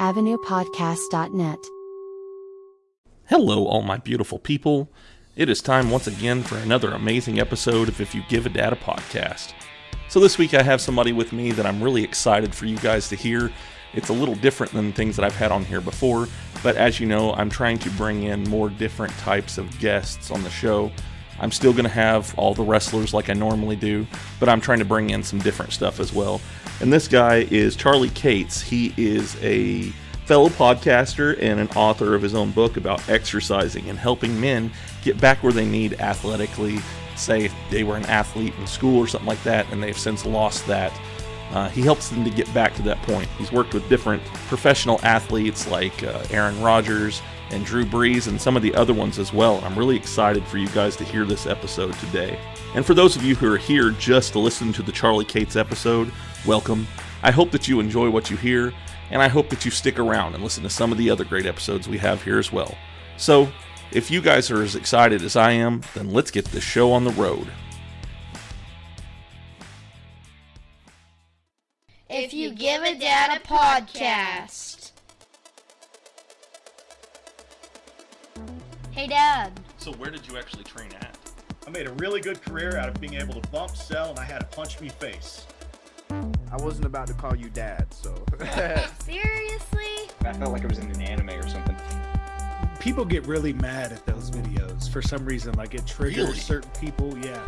avenuepodcast.net. Hello, all my beautiful people. It is time once again for another amazing episode of If You Give a Dad a Podcast. So, this week I have somebody with me that I'm really excited for you guys to hear. It's a little different than things that I've had on here before, but as you know, I'm trying to bring in more different types of guests on the show. I'm still going to have all the wrestlers like I normally do, but I'm trying to bring in some different stuff as well. And this guy is Charlie Cates. He is a fellow podcaster and an author of his own book about exercising and helping men get back where they need athletically. Say they were an athlete in school or something like that, and they've since lost that. Uh, he helps them to get back to that point. He's worked with different professional athletes like uh, Aaron Rodgers and Drew Brees and some of the other ones as well. I'm really excited for you guys to hear this episode today. And for those of you who are here just to listen to the Charlie Cates episode, welcome. I hope that you enjoy what you hear, and I hope that you stick around and listen to some of the other great episodes we have here as well. So, if you guys are as excited as I am, then let's get this show on the road. If you give a dad a podcast. Hey, Dad. So, where did you actually train at? I made a really good career out of being able to bump, sell, and I had a punch me face. I wasn't about to call you dad, so. Seriously? I felt like I was in an anime or something. people get really mad at those videos for some reason. Like it triggers Really? certain people. Yeah.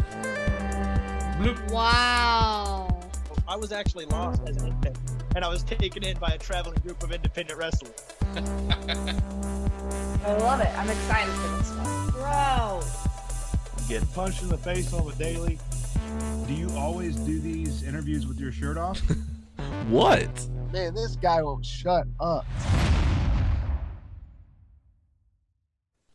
Wow. I was actually lost as an infant, and I was taken in by a traveling group of independent wrestlers. I love it. I'm excited for this one. Bro. Get punched in the face on the daily. Do you always do these interviews with your shirt off? What? Man, this guy won't shut up.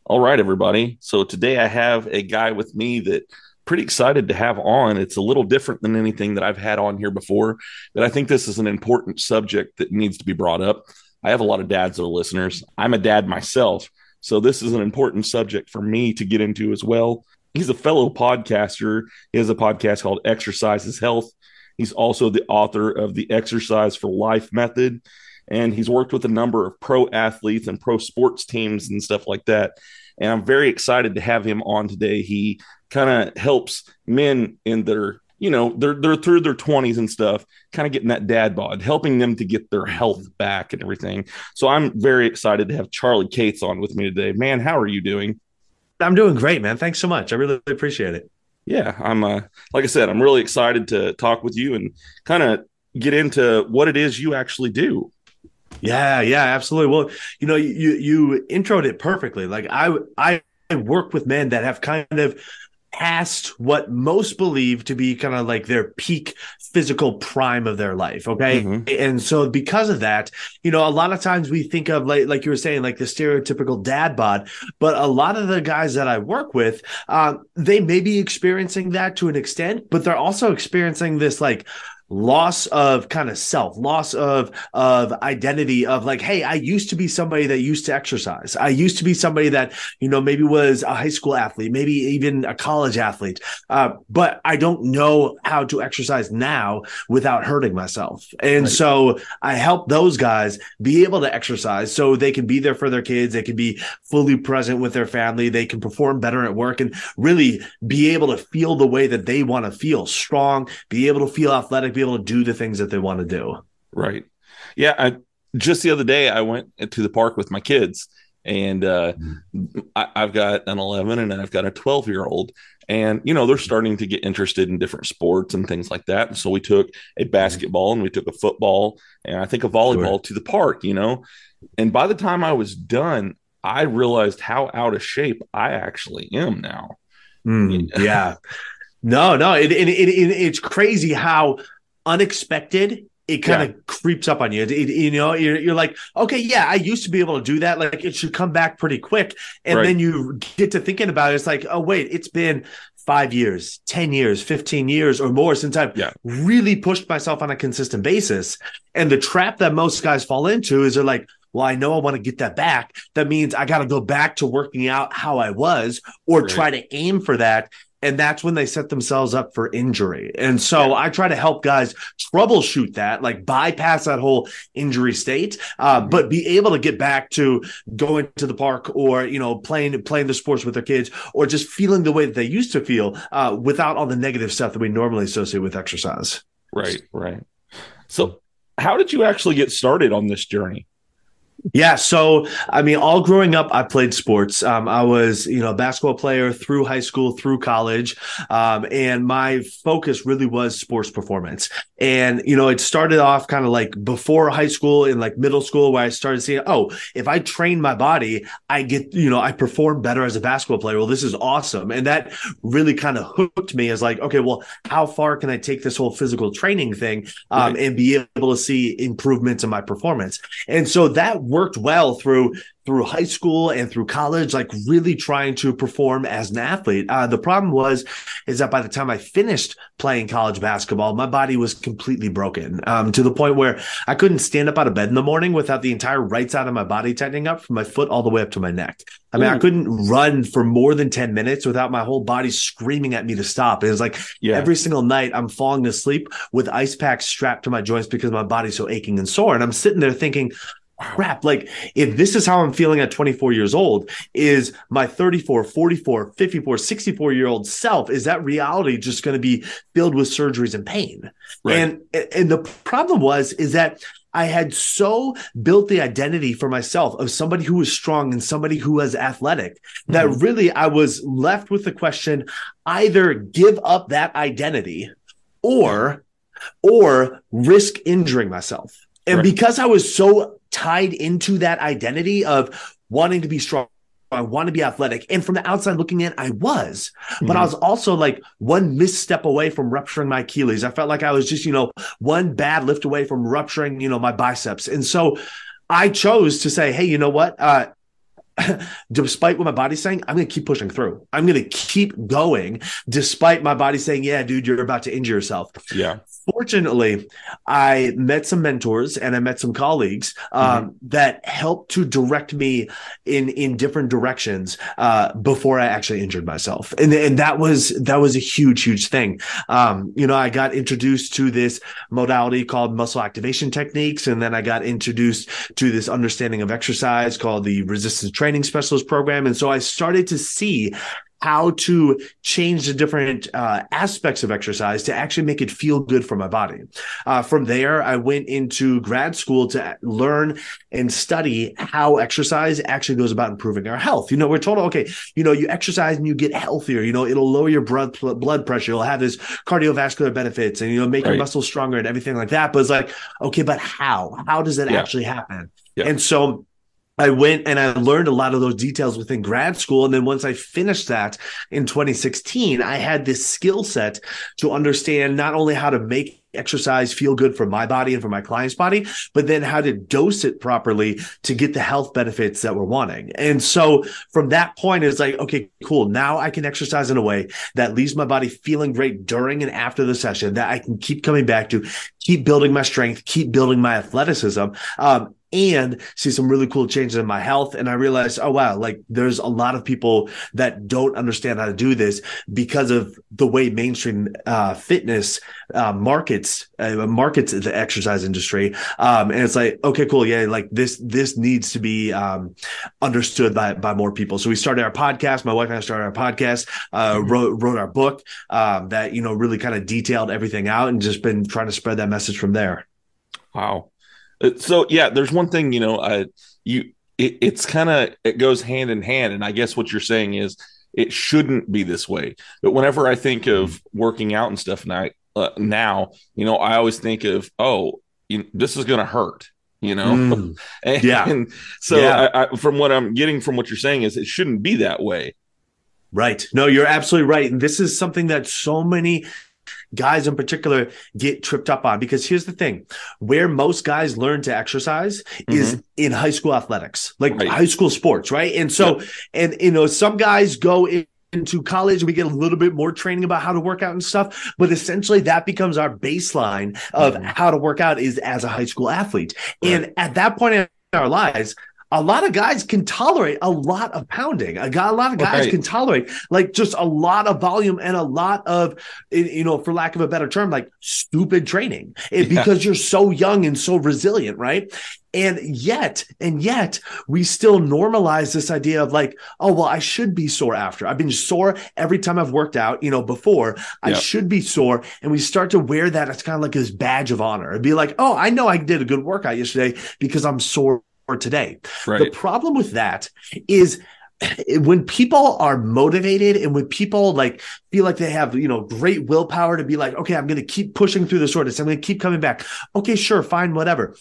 All right, everybody. So today I have a guy with me that pretty excited to have on. It's a little different than anything that I've had on here before, but I think this is an important subject that needs to be brought up. I have a lot of dads that are listeners. I'm a dad myself, so this is an important subject for me to get into as well. He's a fellow podcaster. He has a podcast called Exercise is Health. He's also the author of the Exercise for Life method, and he's worked with a number of pro athletes and pro sports teams and stuff like that. And I'm very excited to have him on today. He kind of helps men in their, you know, they're they're through their 20s and stuff, kind of getting that dad bod, helping them to get their health back and everything. So I'm very excited to have Charlie Cates on with me today. Man, how are you doing? I'm doing great, man. Thanks so much. I really appreciate it. Yeah, I'm uh like I said, I'm really excited to talk with you and kind of get into what it is you actually do. Yeah, yeah, absolutely. Well, you know, you you introed it perfectly. Like I I work with men that have kind of past what most believe to be kind of like their peak physical prime of their life okay Mhm. and so because of that you know a lot of times we think of like like you were saying like the stereotypical dad bod but a lot of the guys that i work with uh, they may be experiencing that to an extent but they're also experiencing this like loss of kind of self loss of of identity of like hey i used to be somebody that used to exercise. I used to be somebody that you know maybe was a high school athlete maybe even a college athlete. Uh, but i don't know how to exercise now without hurting myself. And Right. so i help those guys be able to exercise so they can be there for their kids. They can be fully present with their family. They can perform better at work and really be able to feel the way that they want to feel strong be able to feel athletic be able to do the things that they want to do Right. Yeah. I just the other day I went to the park with my kids, and uh, I, I've got an 11 and I've got a 12 year old, and you know they're starting to get interested in different sports and things like that. And so we took a basketball and we took a football and I think a volleyball to the park. You know, and by the time I was done, I realized how out of shape I actually am now. Mm, yeah. No, no, it, it, it, it- it's crazy how unexpected it kind of creeps up on you. It, it- you know, you're, you're like, okay, yeah, I used to be able to do that. Like it should come back pretty quick. And Right. then you get to thinking about it. It's like, oh, wait, it's been five years, 10 years, 15 years or more since I've Yeah. really pushed myself on a consistent basis. And the trap that most guys fall into is they're like, well, I know I want to get that back. That means I got to go back to working out how I was or Right. try to aim for that. And that's when they set themselves up for injury. And so yeah. I try to help guys troubleshoot that, like bypass that whole injury state, uh, mm-hmm. but be able to get back to going to the park or you know playing playing the sports with their kids or just feeling the way that they used to feel uh, without all the negative stuff that we normally associate with exercise. Right, right. So, how did you actually get started on this journey? Yeah, so I mean, all growing up, I played sports. Um, I was, you know, a basketball player through high school, through college, um, and my focus really was sports performance. And you know, it started off kind of like before high school and like middle school, where I started seeing, oh, if I train my body, I get, you know, I perform better as a basketball player. Well, this is awesome, and that really kind of hooked me as like, okay, well, how far can I take this whole physical training thing um, right. and be able to see improvements in my performance? And so that worked well through through high school and through college, like really trying to perform as an athlete. Uh, the problem was, is that by the time I finished playing college basketball, my body was completely broken um, to the point where I couldn't stand up out of bed in the morning without the entire right side of my body tightening up from my foot all the way up to my neck. I mean, Ooh. I couldn't run for more than 10 minutes without my whole body screaming at me to stop. It was like yeah. every single night I'm falling asleep with ice packs strapped to my joints because my body's so aching and sore. And I'm sitting there thinking, crap like if this is how i'm feeling at 24 years old is my 34 44 54 64 year old self is that reality just going to be filled with surgeries and pain right. and and the problem was is that I had so built the identity for myself of somebody who was strong and somebody who was athletic that mm-hmm. really I was left with the question either give up that identity or or risk injuring myself. And right. because I was so tied into that identity of wanting to be strong. I want to be athletic. And from the outside looking in, I was, mm-hmm. but I mm-hmm. was also like one misstep away from rupturing my Achilles. I felt like I was just, you know, one bad lift away from rupturing, you know, my biceps. And so I chose to say, hey, you know what? Uh, despite what my body's saying, I'm going to keep pushing through. I'm going to keep going despite my body saying, yeah, dude, you're about to injure yourself. Yeah fortunately, I met some mentors and I met some colleagues um, mm-hmm. that helped to direct me in in different directions uh, before I actually injured myself, and and that was that was a huge huge thing. Um, you know, I got introduced to this modality called muscle activation techniques, and then I got introduced to this understanding of exercise called the resistance training specialist program, and so I started to see how to change the different uh, aspects of exercise to actually make it feel good for my body. Uh, from there, I went into grad school to learn and study how exercise actually goes about improving our health. You know, we're told, okay, you know, you exercise and you get healthier. You know, it'll lower your blood blood pressure. You'll have this cardiovascular benefits, and you know, make right. your muscles stronger and everything like that. But it's like, okay, but how? How does that yeah. actually happen? Yeah. And so I went and I learned a lot of those details within grad school. And then once I finished that in 2016, I had this skill set to understand not only how to make exercise feel good for my body and for my client's body, but then how to dose it properly to get the health benefits that we're wanting. And so from that point, it's like, okay, cool. Now I can exercise in a way that leaves my body feeling great during and after the session that I can keep coming back to, keep building my strength, keep building my athleticism. Um, and see some really cool changes in my health. And I realized, oh, wow, like there's a lot of people that don't understand how to do this because of the way mainstream uh, fitness uh, markets uh, markets the exercise industry. Um, and it's like, okay, cool. Yeah. Like this, this needs to be um, understood by, by more people. So we started our podcast. My wife and I started our podcast, uh, mm-hmm. wrote, wrote our book um, that, you know, really kind of detailed everything out and just been trying to spread that message from there. Wow. Uh, so yeah, there's one thing you know, uh, you it, it's kind of it goes hand in hand, and I guess what you're saying is it shouldn't be this way. But whenever I think of working out and stuff, and I uh, now you know, I always think of oh, you, this is going to hurt. You know, mm, and, yeah. And so, yeah. I, I, from what I'm getting from what you're saying, is it shouldn't be that way. Right. No, you're absolutely right. And this is something that so many guys in particular get tripped up on because here's the thing where most guys learn to exercise mm-hmm. is in high school athletics like right. high school sports right and so yep. and you know some guys go in into college we get a little bit more training about how to work out and stuff but essentially that becomes our baseline of mm-hmm. how to work out is as a high school athlete right. and at that point in our lives a lot of guys can tolerate a lot of pounding. A, guy, a lot of guys Right. can tolerate like just a lot of volume and a lot of, you know, for lack of a better term, like stupid training Yeah. because you're so young and so resilient, right? And yet, and yet, we still normalize this idea of like, oh, well, I should be sore after. I've been sore every time I've worked out, you know, before. I Yeah. should be sore. And we start to wear that as kind of like this badge of honor. It'd be like, oh, I know I did a good workout yesterday because I'm sore today. The problem with that is when people are motivated and when people like feel like they have you know great willpower to be like okay i'm going to keep pushing through the shortest i'm going to keep coming back. Okay sure fine whatever.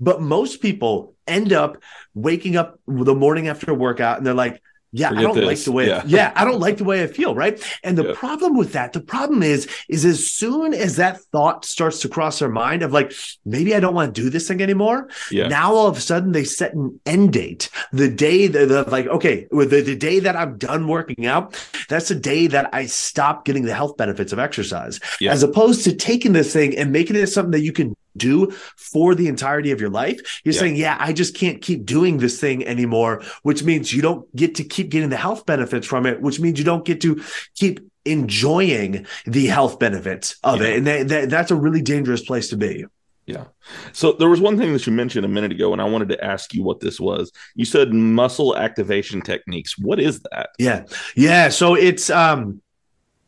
But most people end up waking up the morning after a workout and they're like yeah, Forget I don't like the way. Yeah. Yeah. I don't like the way I feel. Right. And the Yeah. problem with that, the problem is, is as soon as that thought starts to cross their mind of like, maybe I don't want to do this thing anymore. Yeah. Now all of a sudden they set an end date. The day that the, like, okay, the, the day that I'm done working out, that's the day that I stop getting the health benefits of exercise. Yeah. As opposed to taking this thing and making it something that you can do for the entirety of your life. You're Yeah. saying, yeah, I just can't keep doing this thing anymore, which means you don't get to keep getting the health benefits from it, which means you don't get to keep enjoying the health benefits of Yeah. it. And that, that, that's a really dangerous place to be. Yeah. So there was one thing that you mentioned a minute ago, and I wanted to ask you what this was. You said muscle activation techniques. What is that? Yeah. Yeah. So it's um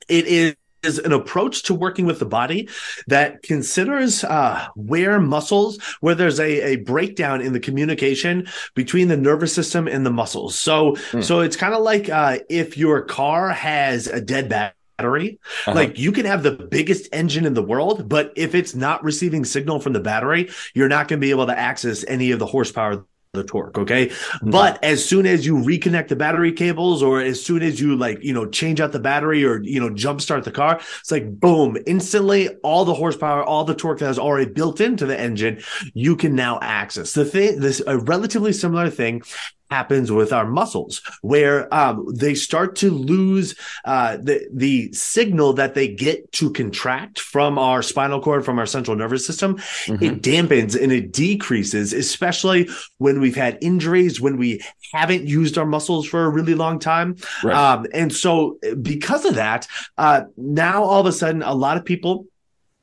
it is is an approach to working with the body that considers uh, where muscles, where there's a, a breakdown in the communication between the nervous system and the muscles. So, Hmm. so it's kind of like uh, if your car has a dead battery, Uh-huh. like you can have the biggest engine in the world, but if it's not receiving signal from the battery, you're not going to be able to access any of the horsepower the torque okay Mm-hmm. but as soon as you reconnect the battery cables or as soon as you like you know change out the battery or you know jumpstart the car it's like boom instantly all the horsepower all the torque that is already built into the engine you can now access the thing this a relatively similar thing happens with our muscles where um, they start to lose uh, the the signal that they get to contract from our spinal cord from our central nervous system Mhm. it dampens and it decreases especially when we've had injuries when we haven't used our muscles for a really long time Right. um, and so because of that uh, now all of a sudden a lot of people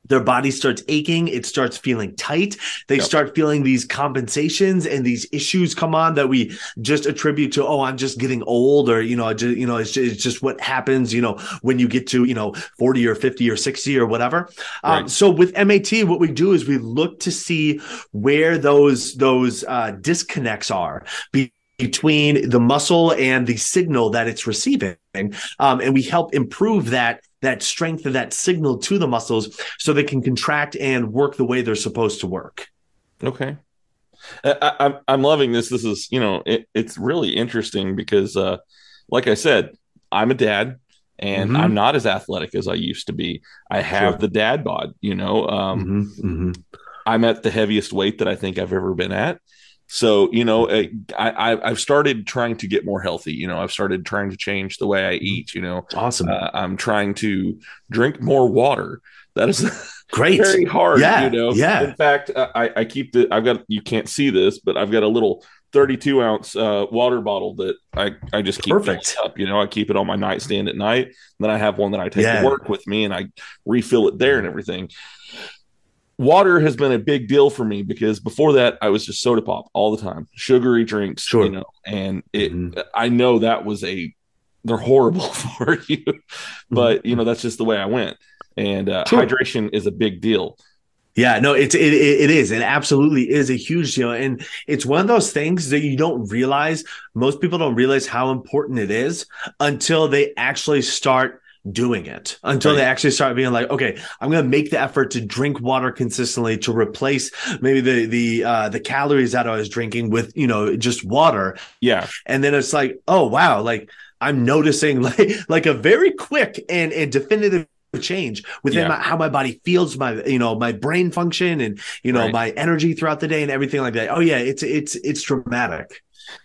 their body starts aching it starts feeling tight they Yep. start feeling these compensations and these issues come on that we just attribute to oh i'm just getting old or you know just, you know it's just, it's just what happens you know when you get to you know 40 or 50 or 60 or whatever um, so with MAT what we do is we look to see where those those uh, disconnects are be- between the muscle and the signal that it's receiving um, and we help improve that that strength of that signal to the muscles so they can contract and work the way they're supposed to work Okay. I, I, I'm I'm loving this. This is you know it, it's really interesting because uh, like I said, I'm a dad and Mhm. I'm not as athletic as I used to be. I have Sure. the dad bod. You know, um, Mhm, mhm. I'm at the heaviest weight that I think I've ever been at. So you know, I, I I've started trying to get more healthy. You know, I've started trying to change the way I eat. You know, awesome uh, I'm trying to drink more water. That is great very hard. Yeah, you know. yeah. In fact, I I keep the I've got you can't see this, but I've got a little 32 ounce uh, water bottle that I I just keep Perfect. up. You know, I keep it on my nightstand at night. Then I have one that I take Yeah. to work with me, and I refill it there and everything. Water has been a big deal for me because before that I was just soda pop all the time, sugary drinks, Sure. you know, and it Mhm. I know that was a they're horrible for you, but you know that's just the way I went. And uh, Sure. hydration is a big deal. Yeah, no, it's it, it it is. It absolutely is a huge deal, and it's one of those things that you don't realize. Most people don't realize how important it is until they actually start doing it. Until they actually start being like, okay, I'm going to make the effort to drink water consistently to replace maybe the the uh, the calories that I was drinking with you know just water, Yeah, and then it's like, oh wow, like I'm noticing like like a very quick and and definitive change within Yeah. my, how my body feels, my you know my brain function, and you know Right. my energy throughout the day and everything like that. Oh yeah, it's it's it's dramatic.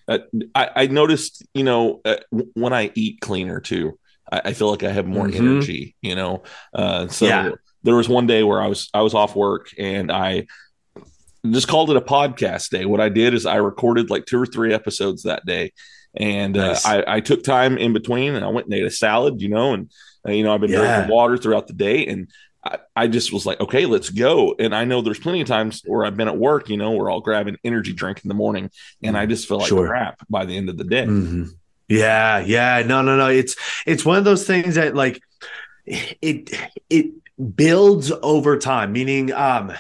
Uh, I, I noticed, you know, uh, when I eat cleaner too, I, I feel like I have more Mhm. energy. You know, uh, so Yeah. there was one day where I was I was off work and I just called it a podcast day. What I did is I recorded like two or three episodes that day, and Nice. uh, I, I took time in between, and I went and ate a salad, you know, and uh, you know I've been Yeah. drinking water throughout the day, and I, I just was like, okay, let's go. And I know there's plenty of times where I've been at work, you know, where I'll grab an energy drink in the morning, and I just feel like Sure. crap by the end of the day. Mhm. Yeah, yeah. No, no, no. It's it's one of those things that like it it builds over time. Meaning, um,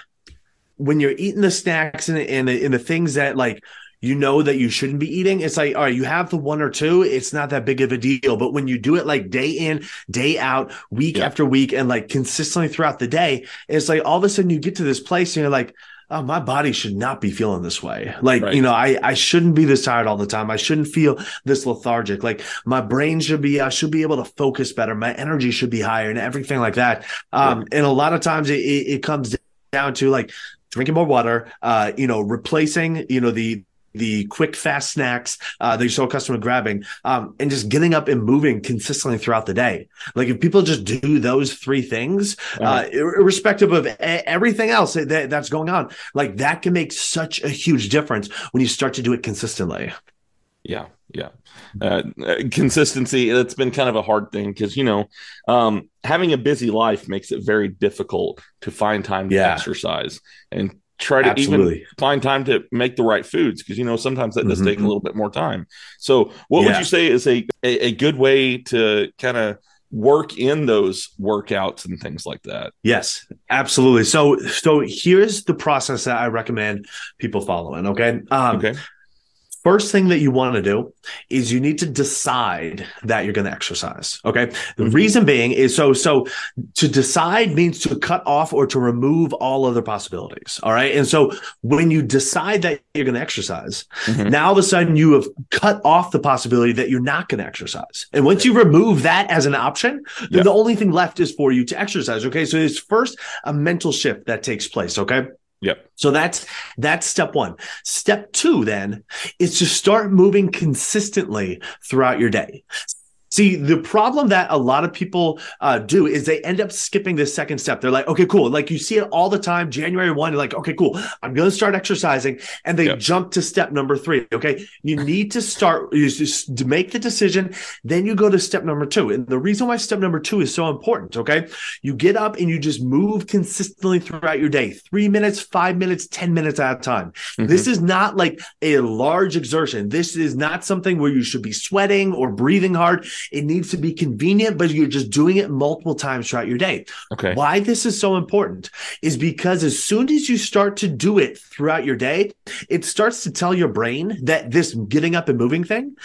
when you're eating the snacks and and the, and the things that like you know that you shouldn't be eating, it's like all right, you have the one or two. It's not that big of a deal. But when you do it like day in, day out, week Yeah. after week, and like consistently throughout the day, it's like all of a sudden you get to this place and you're like. Oh, my body should not be feeling this way. Like, Right. you know, I, I shouldn't be this tired all the time. I shouldn't feel this lethargic. Like my brain should be, I should be able to focus better. My energy should be higher and everything like that. Um, and a lot of times it, it, it comes down to like drinking more water, uh, you know, replacing, you know, the, the quick fast snacks uh, that you're so accustomed to grabbing um, and just getting up and moving consistently throughout the day like if people just do those three things uh, ir- irrespective of e- everything else that, that's going on like that can make such a huge difference when you start to do it consistently Yeah, yeah. Uh, uh, consistency, that's been kind of a hard thing because, you know, um, having a busy life makes it very difficult to find time to Yeah. exercise and try to even find time to make the right foods because, you know, sometimes that does Mhm. take a little bit more time. So, what would you say is a, a, a good way to kind of work in those workouts and things like that? Yes, absolutely. So, so here's the process that I recommend people following. Okay. Um, Okay. First thing that you want to do is you need to decide that you're going to exercise. Okay. The Mhm. reason being is so, so to decide means to cut off or to remove all other possibilities. All right. And so when you decide that you're going to exercise, Mhm. now all of a sudden you have cut off the possibility that you're not going to exercise. And once you remove that as an option, then Yeah. the only thing left is for you to exercise. Okay. So it's first a mental shift that takes place. Okay. Yep. So that's that's step one. Step two then is to start moving consistently throughout your day. See, the problem that a lot of people uh, do is they end up skipping the second step. They're like, okay, cool. Like you see it all the time. January 1, you're like, okay, cool. I'm going to start exercising. And they Yeah. jump to step number three. Okay. You need to start you just to make the decision. Then you go to step number two. And the reason why step number two is so important. Okay. You get up and you just move consistently throughout your day three minutes, five minutes, 10 minutes at a time. Mhm. This is not like a large exertion. This is not something where you should be sweating or breathing hard. It needs to be convenient, but you're just doing it multiple times throughout your day. okay. Why this is so important is because as soon as you start to do it throughout your day, it starts to tell your brain that this getting up and moving thing,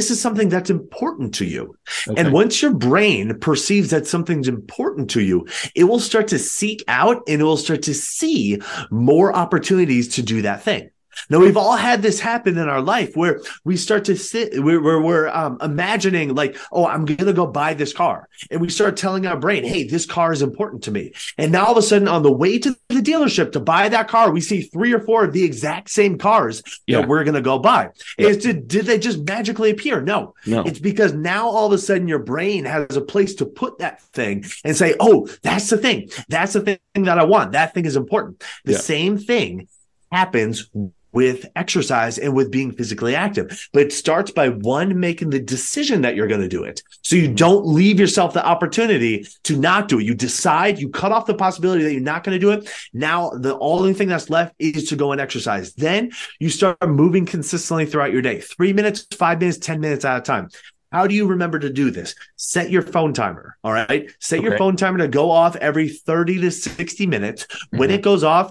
this is something that's important to you. Okay. And once your brain perceives that something's important to you, it will start to seek out and it will start to see more opportunities to do that thing. Now we've all had this happen in our life where we start to sit, where, where we're um, imagining like, oh, I'm going to go buy this car, and we start telling our brain, hey, this car is important to me. And now all of a sudden, on the way to the dealership to buy that car, we see three or four of the exact same cars Yeah. that we're going to go buy. Is did, did they just magically appear? No, no. it's because now all of a sudden your brain has a place to put that thing and say, oh, that's the thing. That's the thing that I want. That thing is important. The Yeah. same thing happens with exercise and with being physically active. But it starts by one making the decision that you're going to do it. So you don't leave yourself the opportunity to not do it. You decide, you cut off the possibility that you're not going to do it. Now the only thing that's left is to go and exercise. Then you start moving consistently throughout your day. Three minutes, five minutes, 10 minutes at a time. How do you remember to do this? Set your phone timer. All right. Set your phone timer to go off every 30 to 60 minutes. When Mhm. it goes off,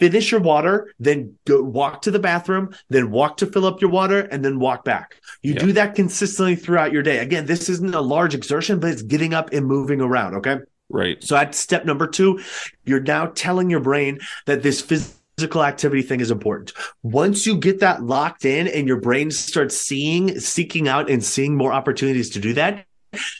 finish your water, then go walk to the bathroom, then walk to fill up your water, and then walk back. You Yeah. do that consistently throughout your day. Again, this isn't a large exertion, but it's getting up and moving around. Okay. right. So at step number two, you're now telling your brain that this physical activity thing is important. Once you get that locked in and your brain starts seeing, seeking out and seeing more opportunities to do that,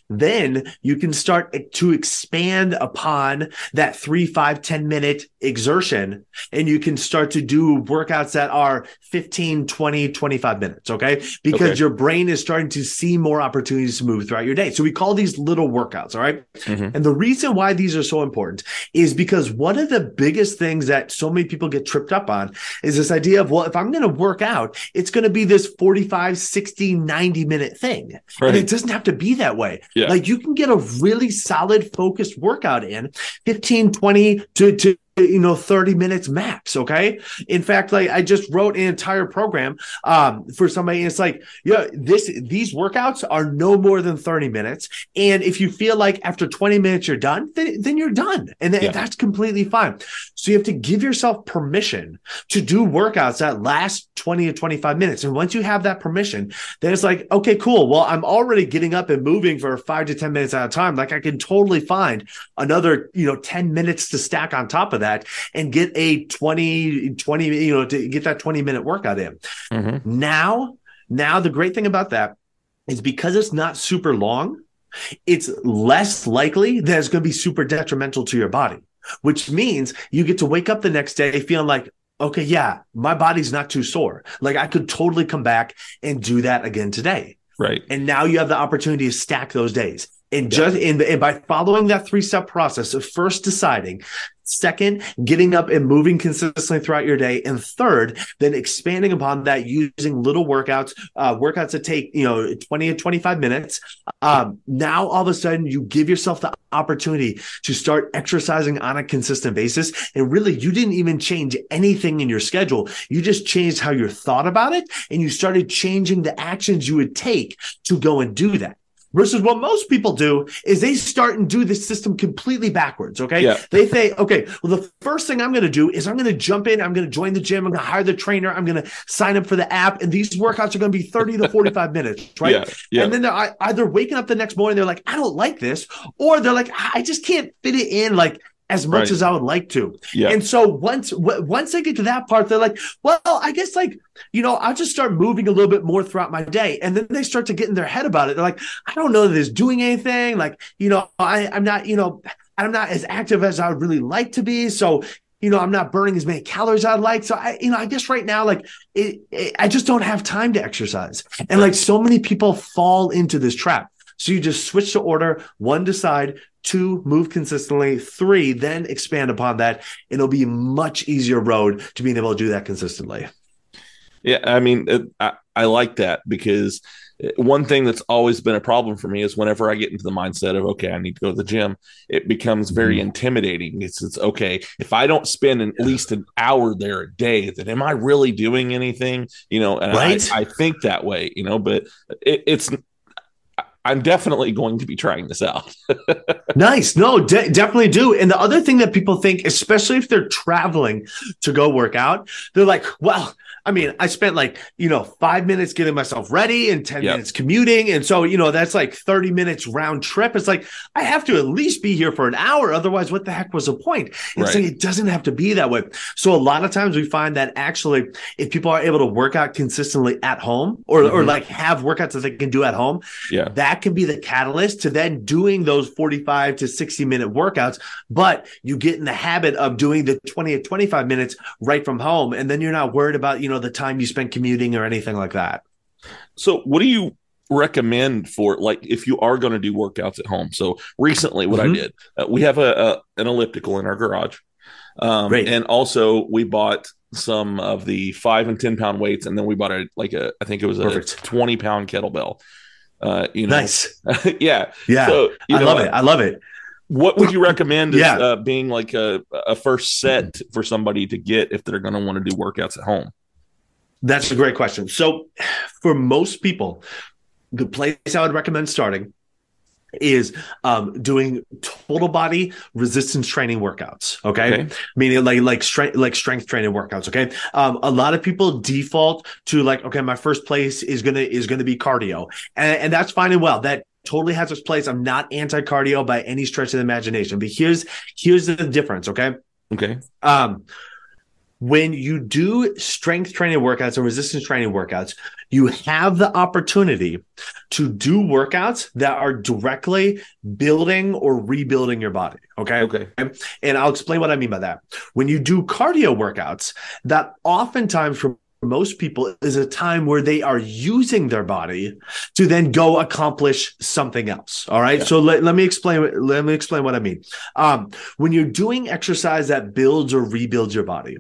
then you can start to expand upon that three, five, 10 minute exertion and you can start to do workouts that are 15, 20, 25 minutes. Okay. Because Okay. your brain is starting to see more opportunities to move throughout your day. So we call these little workouts. All right? Mhm. And the reason why these are so important is because one of the biggest things that so many people get tripped up on is this idea of, well, if I'm going to work out, it's going to be this 45, 60, 90 minute thing. Right. And it doesn't have to be that way. Yeah. Like you can get a really solid focused workout in 15, 20 to, to you know 30 minutes max okay in fact like i just wrote an entire program um for somebody and it's like yeah this these workouts are no more than 30 minutes and if you feel like after 20 minutes you're done then, then you're done and then Yeah. that's completely fine so you have to give yourself permission to do workouts that last 20 to 25 minutes and once you have that permission then it's like okay cool well i'm already getting up and moving for five to 10 minutes at a time like i can totally find another you know 10 minutes to stack on top of that and get a 20 20 you know to get that 20 minute workout in Mhm. now now the great thing about that is because it's not super long it's less likely that it's going to be super detrimental to your body which means you get to wake up the next day feeling like okay yeah my body's not too sore like i could totally come back and do that again today Right. and now you have the opportunity to stack those days and just and, and by following that three step process of first deciding second getting up and moving consistently throughout your day and third then expanding upon that using little workouts uh, workouts that take you know 20 to 25 minutes um, now all of a sudden you give yourself the opportunity to start exercising on a consistent basis. And really you didn't even change anything in your schedule. You just changed how you thought about it and you started changing the actions you would take to go and do that versus what most people do is they start and do the system completely backwards okay Yeah. they say okay well the first thing i'm going to do is i'm going to jump in i'm going to join the gym i'm going to hire the trainer i'm going to sign up for the app and these workouts are going to be 30 to 45 minutes right Yeah. Yeah. and then they're either waking up the next morning, they're like, I don't like this, or they're like, I just can't fit it in like as much Right. as I would like to. yeah. And so once w- once they get to that part, they're like, well, I guess like you know, I'll just start moving a little bit more throughout my day, and then they start to get in their head about it. They're like, I don't know that it's doing anything. Like you know, I I'm not you know I'm not as active as I would really like to be. So you know, I'm not burning as many calories I'd like. So I, you know, I guess right now, like, it, it, I just don't have time to exercise. And like, so many people fall into this trap. So you just switch to order one, decide two, move consistently three, then expand upon that. It'll be a much easier road to being able to do that consistently. Yeah, I mean, it, I, I like that because uh, one thing that's always been a problem for me is whenever I get into the mindset of okay, I need to go to the gym, it becomes very Mhm. intimidating. It's it's okay if I don't spend at least an hour there a day, then am I really doing anything? You know, and Right. I, I think that way, you know, but it, it's I'm definitely going to be trying this out. Nice. No, de- definitely do. And the other thing that people think, especially if they're traveling to go work out, they're like, well, I mean, I spent like, you know, five minutes getting myself ready and 10 Yep. minutes commuting. And so, you know, that's like 30 minutes round trip. It's like, I have to at least be here for an hour. Otherwise, what the heck was the point? It's Right. like, it doesn't have to be that way. So a lot of times we find that actually, if people are able to work out consistently at home or, or Mhm. like have workouts that they can do at home, yeah, that can be the catalyst to then doing those 45 to 60 minute workouts but you get in the habit of doing the 20 to 25 minutes right from home and then you're not worried about you know the time you spend commuting or anything like that So, what do you recommend for like if you are going to do workouts at home? So, recently, what Mhm. I did, uh, we have a, a an elliptical in our garage, um, and also we bought some of the five and ten pound weights, and then we bought a like a I think it was a Perfect. twenty pound kettlebell. Uh, you know, nice yeah. yeah So, you i know, love it i love it What would you recommend as Yeah. uh, being like a, a first set for somebody to get if they're going to want to do workouts at home? That's a great question. So for most people the place i would recommend starting is um, doing total body resistance training workouts okay? Okay. meaning like like strength like strength training workouts okay? Um a lot of people default to like okay my first place is gonna is gonna be cardio. And, and that's fine and well. That totally has its place. I'm not anti-cardio by any stretch of the imagination. But here's here's the difference okay? Okay. um when you do strength training workouts and resistance training workouts, you have the opportunity to do workouts that are directly building or rebuilding your body. Okay. Okay. And I'll explain what I mean by that. When you do cardio workouts, that oftentimes for most people is a time where they are using their body to then go accomplish something else all right Yeah. so let, let me explain let me explain what i mean um, when you're doing exercise that builds or rebuilds your body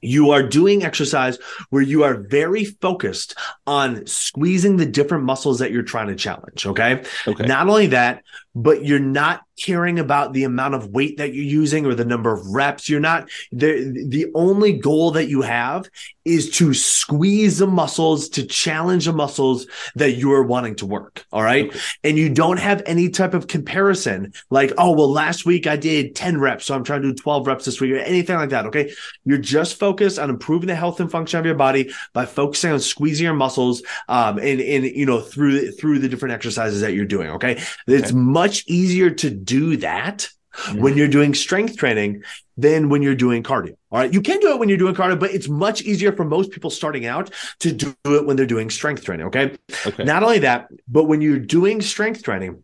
you are doing exercise where you are very focused on squeezing the different muscles that you're trying to challenge okay Okay. not only that, but you're not caring about the amount of weight that you're using or the number of reps. You're not the the only goal that you have is to squeeze the muscles to challenge the muscles that you are wanting to work. All right. Okay. And you don't have any type of comparison like, oh, well, last week I did 10 reps. So I'm trying to do 12 reps this week or anything like that. Okay. You're just focused on improving the health and function of your body by focusing on squeezing your muscles um, and, and, you know, through, through the different exercises that you're doing. Okay. It's much easier to do that when you're doing strength training than when you're doing cardio. All right. You can do it when you're doing cardio, but it's much easier for most people starting out to do it when they're doing strength training. Okay. Okay. Not only that, but when you're doing strength training,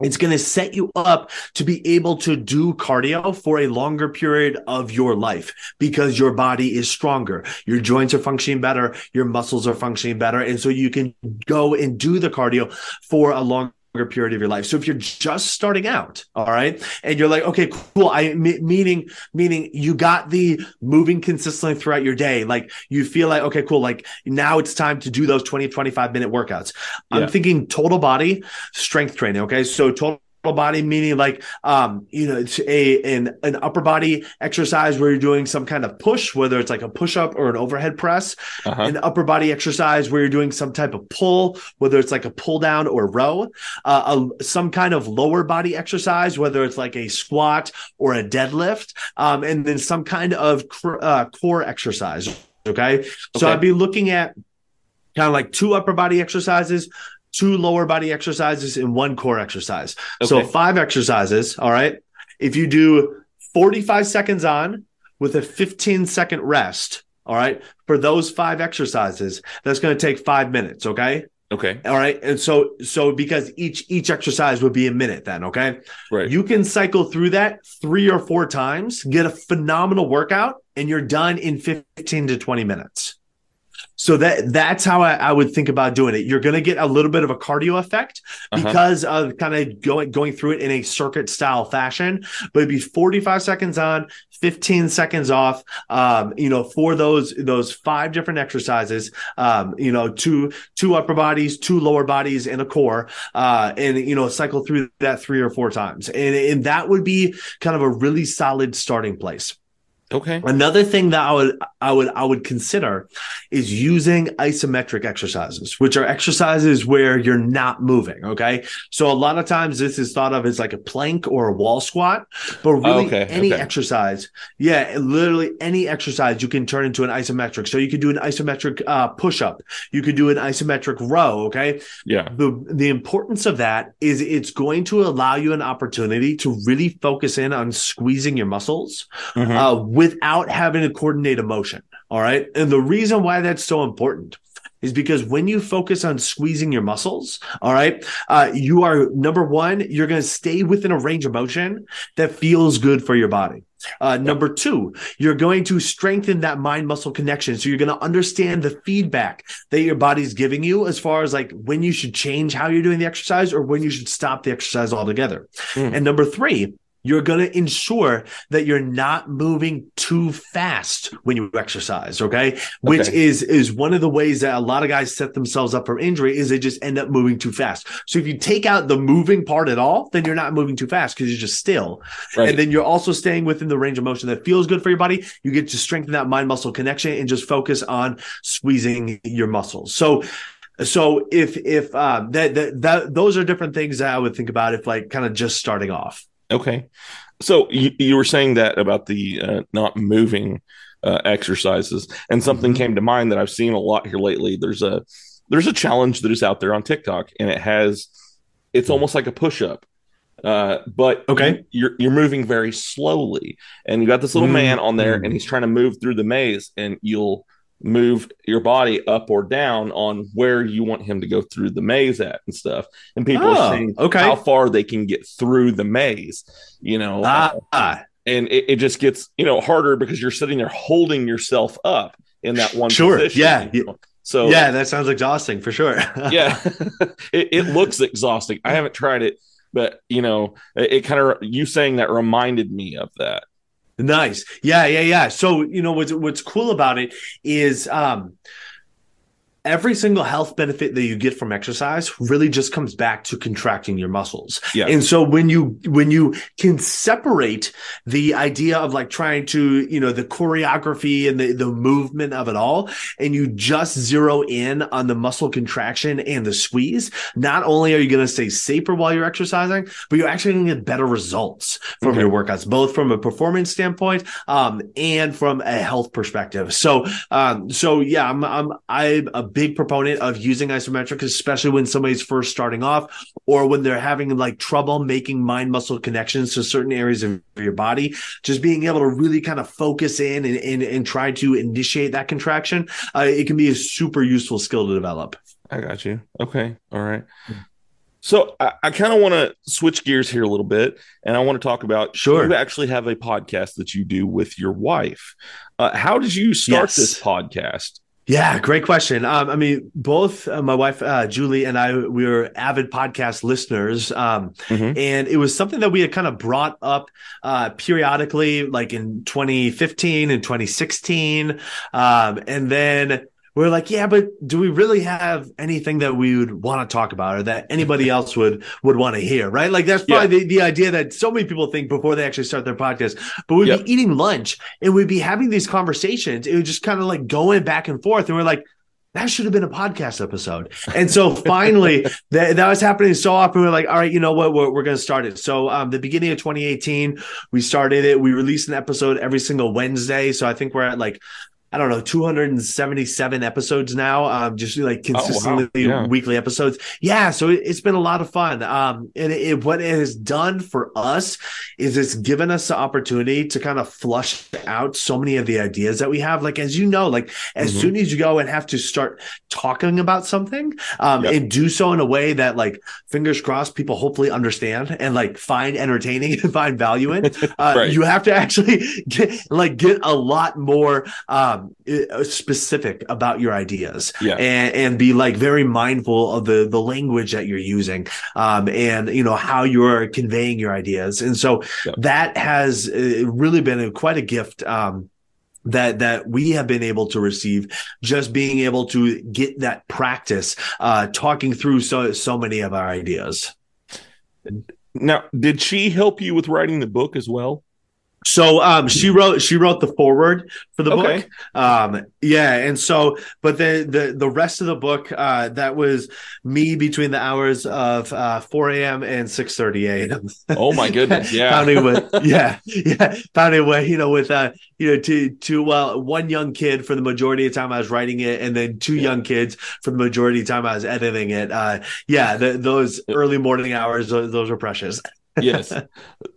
it's going to set you up to be able to do cardio for a longer period of your life because your body is stronger. Your joints are functioning better. Your muscles are functioning better. And so you can go and do the cardio for a longer period of your life. So if you're just starting out, all right, and you're like, okay, cool. I meaning meaning you got the moving consistently throughout your day. Like you feel like, okay, cool. Like now it's time to do those 20, 25 minute workouts. Yeah. I'm thinking total body strength training. Okay. So total body meaning like um you know it's a an, an upper body exercise where you're doing some kind of push whether it's like a push up or an overhead press Uh-huh. an upper body exercise where you're doing some type of pull, whether it's like a pull down or row, uh, a, some kind of lower body exercise, whether it's like a squat or a deadlift, um, and then some kind of cr- uh, core exercise. Okay. So I'd be looking at kind of like two upper body exercises, two lower body exercises, and one core exercise. So five exercises. All right. If you do 45 seconds on with a 15 second rest, all right, for those five exercises, that's going to take five minutes. Okay. Okay. All right. And so, so because each, each exercise would be a minute then. Okay. Right. You can cycle through that three or four times, get a phenomenal workout, and you're done in 15 to 20 minutes. So that that's how I, I would think about doing it. You're going to get a little bit of a cardio effect Uh-huh. because of kind of going going through it in a circuit style fashion. But it'd be 45 seconds on, 15 seconds off. Um, you know, for those those five different exercises. Um, you know, two two upper bodies, two lower bodies, and a core. Uh, and you know, cycle through that three or four times, and and that would be kind of a really solid starting place. Okay. Another thing that I would I would I would consider is using isometric exercises, which are exercises where you're not moving. Okay. So a lot of times this is thought of as like a plank or a wall squat, but really Okay, any okay. exercise, yeah, literally any exercise you can turn into an isometric. So you could do an isometric uh, push up, you could do an isometric row. Okay Yeah. the the importance of that is it's going to allow you an opportunity to really focus in on squeezing your muscles Mhm. uh, without having to coordinate emotion. All right. And the reason why that's so important is because when you focus on squeezing your muscles, all right, uh, you are number one, you're going to stay within a range of motion that feels good for your body. Uh, number two, you're going to strengthen that mind muscle connection. So you're going to understand the feedback that your body's giving you as far as like when you should change how you're doing the exercise or when you should stop the exercise altogether. Mm. And number three, you're going to ensure that you're not moving too fast when you exercise okay? Which is is one of the ways that a lot of guys set themselves up for injury is they just end up moving too fast. So if you take out the moving part at all then you're not moving too fast because you're just still. Right. and then you're also staying within the range of motion that feels good for your body. You get to strengthen that mind muscle connection and just focus on squeezing your muscles. So so if if uh, that, that that those are different things that I would think about if like kind of just starting off. Okay. So you, you were saying that about the uh, not moving uh, exercises, and something Mhm. came to mind that I've seen a lot here lately. There's a there's a challenge that is out there on TikTok, and it has it's almost like a push up, Uh, but Okay. you're you're moving very slowly, and you got this little Mm, man on there, and he's trying to move through the maze, and you'll move your body up or down on where you want him to go through the maze at and stuff. And people Oh, are saying okay. how far they can get through the maze, you know. Ah, ah, and it, it just gets you know harder because you're sitting there holding yourself up in that one Sure, position, yeah, you know? so yeah, that sounds exhausting for sure. yeah it, it looks exhausting i haven't tried it but you know it, it kind of you saying that reminded me of that Nice. Yeah, yeah, yeah. So, you know, what's what's cool about it is um every single health benefit that you get from exercise really just comes back to contracting your muscles. Yeah. And so when you when you can separate the idea of like trying to, you know, the choreography and the, the movement of it all, and you just zero in on the muscle contraction and the squeeze, not only are you going to stay safer while you're exercising, but you're actually going to get better results from Okay. your workouts, both from a performance standpoint um, and from a health perspective. So, um, so yeah, I'm I'm I'm a big proponent of using isometric, especially when somebody's first starting off or when they're having like trouble making mind muscle connections to certain areas of your body. Just being able to really kind of focus in and and, and try to initiate that contraction, uh, it can be a super useful skill to develop. i got you okay all right so i, I kind of want to switch gears here a little bit and i want to talk about Sure. you actually have a podcast that you do with your wife uh, how did you start Yes. this podcast Yeah, great question. Um, I mean, both uh, my wife uh, Julie and I we were avid podcast listeners, um, Mhm. and it was something that we had kind of brought up uh, periodically, like in 2015 and 2016, um, and then. We are like, yeah, but do we really have anything that we would want to talk about or that anybody else would would want to hear? Right? Like that's probably the, the idea that so many people think before they actually start their podcast. But we'd Yep. be eating lunch and we'd be having these conversations. It was just kind of like going back and forth. And we're like, that should have been a podcast episode. And so finally, that, that was happening so often. We're like, all right, you know what? We're, we're going to start it. So, um, the beginning of 2018, we started it. We released an episode every single Wednesday. So I think we're at like, I don't know, 277 episodes now. Um, just like consistently Yeah. weekly episodes. Yeah. So it, it's been a lot of fun. Um, and it, it- what it has done for us is it's given us the opportunity to kind of flush out so many of the ideas that we have. Like, as you know, like as Mhm. soon as you go and have to start talking about something, um, Yep. and do so in a way that like fingers crossed people hopefully understand and like find entertaining and find value in, uh, Right. you have to actually get like get a lot more um, uh, specific about your ideas Yeah. and, and be like very mindful of the the language that you're using um, and you know how you're conveying your ideas and so Yep. that has uh, really been a, quite a gift um, that that we have been able to receive just being able to get that practice uh talking through so so many of our ideas now did she help you with writing the book as well so um she wrote she wrote the forward for the Okay. book. Um yeah and so but the the the rest of the book uh that was me between the hours of uh 4 a.m and 6 30 a.m oh my goodness yeah. Pounding with yeah yeah pounding away you know with uh you know to to well one young kid for the majority of the time i was writing it and then two young kids for the majority of the time i was editing it. Uh yeah the, those early morning hours those, those are precious yes.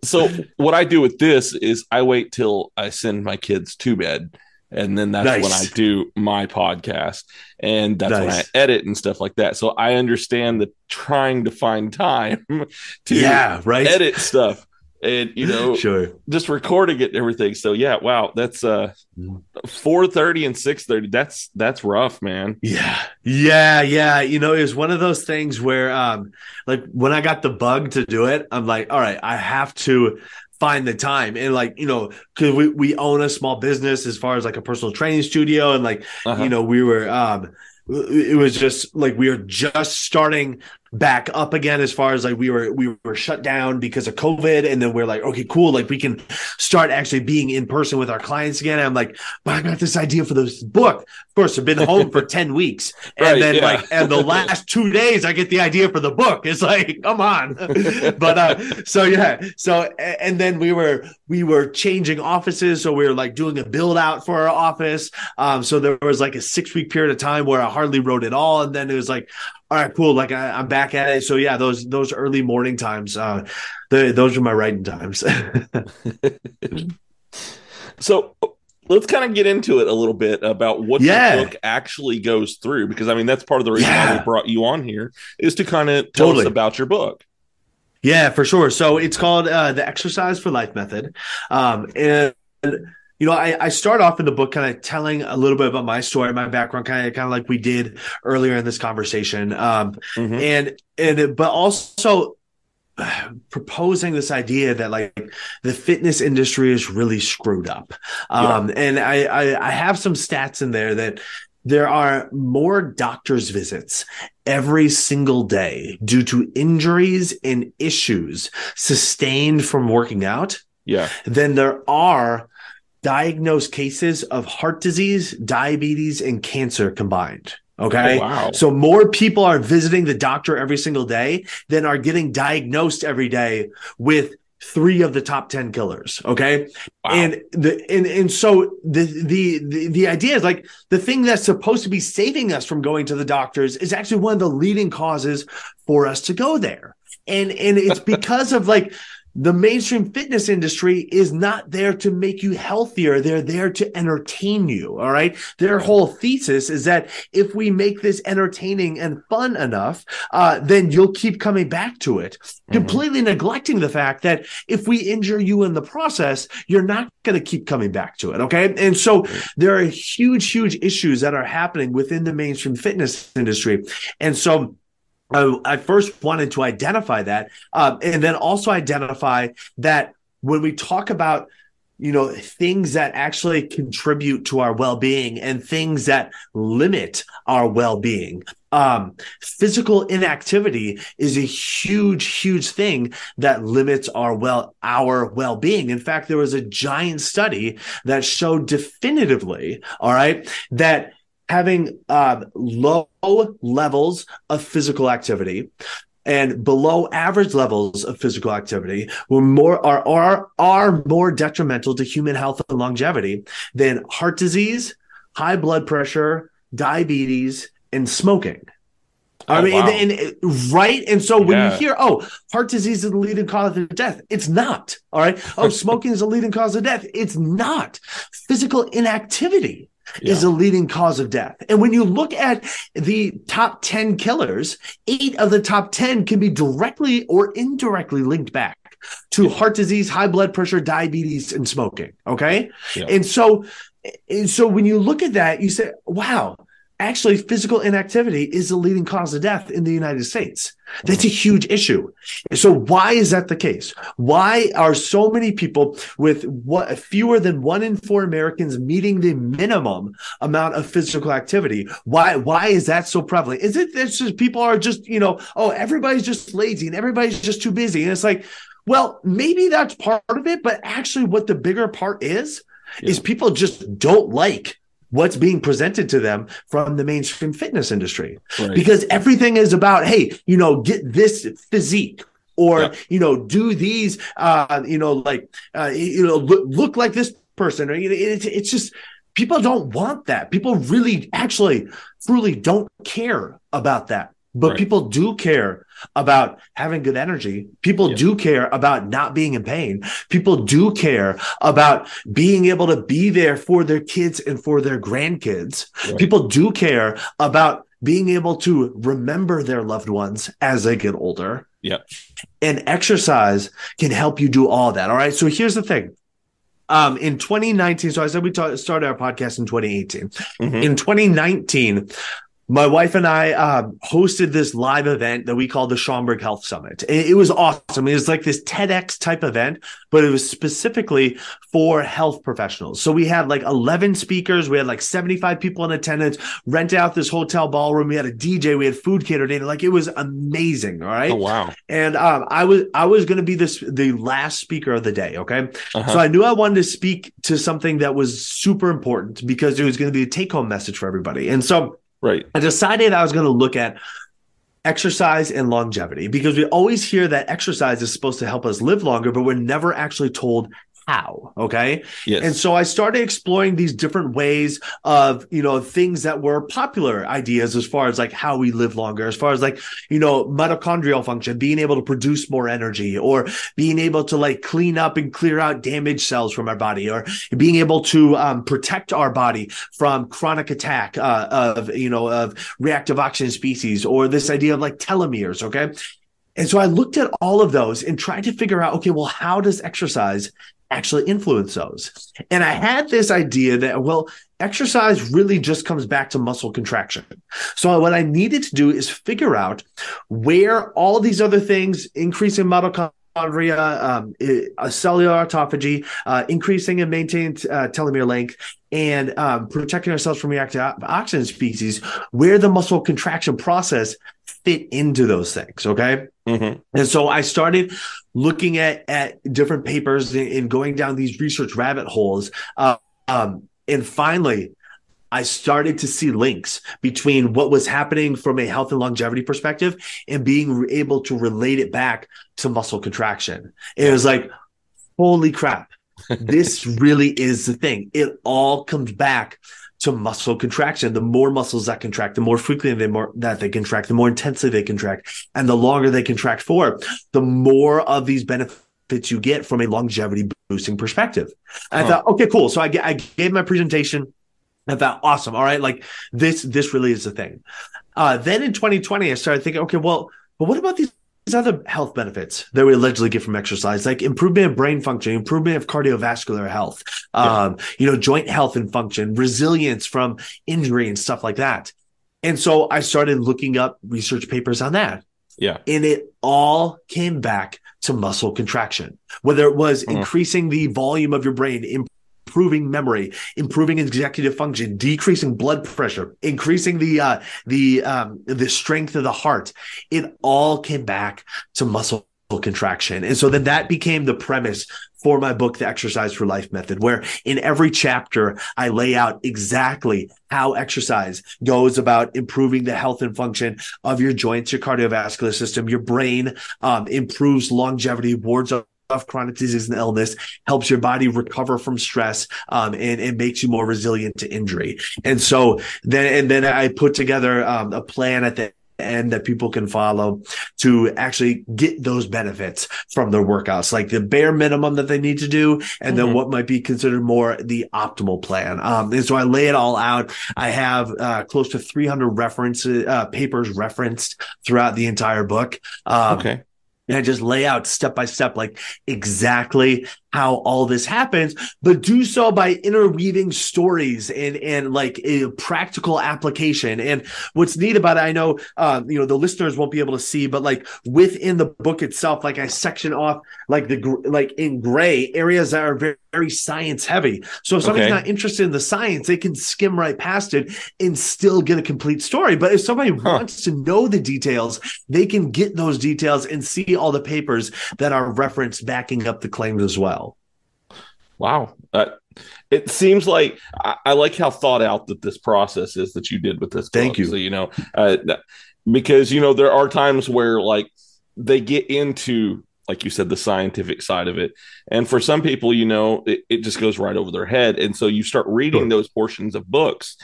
So what I do with this is I wait till I send my kids to bed, and then that's when I do my podcast, and that's when I edit and stuff like that. So I understand the trying to find time to yeah right edit stuff, and you know, sure just recording it and everything. So yeah, wow, that's uh, four thirty and six thirty. That's that's rough, man. Yeah. Yeah, yeah. You know, it was one of those things where um like when I got the bug to do it, I'm like, all right, I have to find the time. And like, you know, cuz we we own a small business as far as like a personal training studio and like, Uh-huh. you know, we were um it was just like we were just starting back up again as far as like we were we were shut down because of covid. And then we're like okay cool. Like we can start actually being in person with our clients again. And i'm like but i got this idea for this book. Of course i've been home for 10 weeks. And Right, then yeah. like and the last two days i get the idea for the book. It's like come on. But uh so yeah. So and then we were we were changing offices. So we were like doing a build out for our office. Um so there was like a six week period of time where i hardly wrote at all. And then it was like all right, cool. Like I, am back at it. So yeah, those those early morning times, uh, the, those are my writing times. so let's kind of get into it a little bit about what Yeah. the book actually goes through, because I mean that's part of the reason why we brought you on here is to kind of tell Totally. us about your book. Yeah, for sure. So it's called uh, the Exercise for Life Method, um, and you know, I, I start off in the book kind of telling a little bit about my story, my background, kind of kind of like we did earlier in this conversation, um, Mhm. and and but also proposing this idea that like the fitness industry is really screwed up, um, and I, I I have some stats in there that there are more doctor's visits every single day due to injuries and issues sustained from working out Yeah. than there are diagnosed cases of heart disease, diabetes, and cancer combined. Okay. Oh, wow. So more people are visiting the doctor every single day than are getting diagnosed every day with three of the top 10 killers. Okay. Wow. And the and and so the, the the the idea is like the thing that's supposed to be saving us from going to the doctors is actually one of the leading causes for us to go there. And and it's because of like the mainstream fitness industry is not there to make you healthier. They're there to entertain you. All right. Their whole thesis is that if we make this entertaining and fun enough, uh, then you'll keep coming back to it, Mhm. completely neglecting the fact that if we injure you in the process, you're not going to keep coming back to it. Okay. And so there are huge, huge issues that are happening within the mainstream fitness industry. And so I, I first wanted to identify that, um, and then also identify that when we talk about you know things that actually contribute to our well-being and things that limit our well-being um physical inactivity is a huge huge thing that limits our well our well-being. In fact there was a giant study that showed definitively all right that having um, low levels of physical activity and below average levels of physical activity were more are are are more detrimental to human health and longevity than heart disease, high blood pressure, diabetes, and smoking. I Oh, mean, wow. and, and- right, and so when Yeah. you hear, "Oh, heart disease is the leading cause of death," it's not. All right. Oh, smoking is the leading cause of death. It's not. Physical inactivity is Yeah. a leading cause of death. And when you look at the top 10 killers, eight of the top 10 can be directly or indirectly linked back to heart disease, high blood pressure, diabetes, and smoking. Okay. Yeah. And so, and so when you look at that, you say, wow, actually, physical inactivity is the leading cause of death in the United States. That's a huge issue. So why is that the case? Why are so many people with what fewer than one in four Americans meeting the minimum amount of physical activity? Why why is that so prevalent? Is it that just people are just, you know, oh, everybody's just lazy and everybody's just too busy? And it's like, well, maybe that's part of it, but actually what the bigger part is is people just don't like what's being presented to them from the mainstream fitness industry Right. because everything is about hey you know get this physique or Yeah. you know do these uh you know like uh you know look, look like this person or you know it's, it's just people don't want that people really actually truly don't care about that but Right. people do care about having good energy people Yeah. do care about not being in pain people do care about being able to be there for their kids and for their grandkids Right. people do care about being able to remember their loved ones as they get older. Yeah. And exercise can help you do all that. All right. So here's the thing. Um, in 2019, so I said we ta- started our podcast in 2018. Mhm. In 2019, my wife and I uh, hosted this live event that we called the Schaumburg Health Summit. It, it was awesome. It was like this TEDx type event, but it was specifically for health professionals. So we had like 11 speakers. We had like 75 people in attendance, rent out this hotel ballroom. We had a DJ. We had food catered in. Like it was amazing. All right. Oh wow. And um, I was I was going to be this the last speaker of the day. Okay. Uh-huh. So I knew I wanted to speak to something that was super important because it was going to be a take home message for everybody. And so right. I decided I was going to look at exercise and longevity because we always hear that exercise is supposed to help us live longer, but we're never actually told how. Okay. Yes. And so I started exploring these different ways of, you know, things that were popular ideas as far as like how we live longer, as far as like, you know, mitochondrial function, being able to produce more energy or being able to like clean up and clear out damaged cells from our body or being able to um, protect our body from chronic attack uh, of, you know, of reactive oxygen species or this idea of like telomeres. Okay. And so I looked at all of those and tried to figure out, okay, well, how does exercise actually influence those. And I had this idea that, well, exercise really just comes back to muscle contraction. So what I needed to do is figure out where all these other things, increasing mitochondria, um, a cellular autophagy, uh, increasing and maintaining uh, telomere length, and um, protecting ourselves from reactive oxygen species, where the muscle contraction process fit into those things. Okay. Mm-hmm. And so I started looking at at different papers and, and going down these research rabbit holes. Uh, um, and finally, I started to see links between what was happening from a health and longevity perspective and being able to relate it back to muscle contraction. It was like, holy crap, this really is the thing. It all comes back to muscle contraction. The more muscles that contract, the more frequently they more that they contract, the more intensely they contract, and the longer they contract for, the more of these benefits you get from a longevity boosting perspective. I thought, okay, cool. So I, I gave my presentation. I thought, awesome. All right, like this, this really is the thing. Uh, then in 2020, I started thinking, okay, well, but what about these these other health benefits that we allegedly get from exercise, like improvement of brain function, improvement of cardiovascular health, yeah. um, you know, joint health and function, resilience from injury and stuff like that. And so I started looking up research papers on that. Yeah. And it all came back to muscle contraction, whether it was mm-hmm. increasing the volume of your brain, improving memory, improving executive function, decreasing blood pressure, increasing the uh, the um, the strength of the heart. It all came back to muscle contraction. And so then that became the premise for my book, The Exercise for Life Method, where in every chapter, I lay out exactly how exercise goes about improving the health and function of your joints, your cardiovascular system, your brain, um, improves longevity, wards of chronic disease and illness, helps your body recover from stress, um, and, and makes you more resilient to injury. And so then, and then I put together um, a plan at the end that people can follow to actually get those benefits from their workouts, like the bare minimum that they need to do, and mm-hmm. then what might be considered more the optimal plan. Um, and so I lay it all out. I have uh, close to 300 references, uh, papers referenced throughout the entire book. Um, okay and I just lay out step by step, like exactly how all this happens, but do so by interweaving stories and and like a practical application. And what's neat about it, I know, uh, you know, the listeners won't be able to see, but like within the book itself, like I section off like the like in gray areas that are very, very science heavy. So if somebody's okay. not interested in the science, they can skim right past it and still get a complete story. But if somebody huh. wants to know the details, they can get those details and see all the papers that are referenced backing up the claims as well. Wow. Uh, it seems like I, I, like how thought out that this process is that you did with this. Thank you. So, you know, uh, because, you know, there are times where like they get into, like you said, the scientific side of it. And for some people, you know, it, it just goes right over their head. And so you start reading sure. those portions of books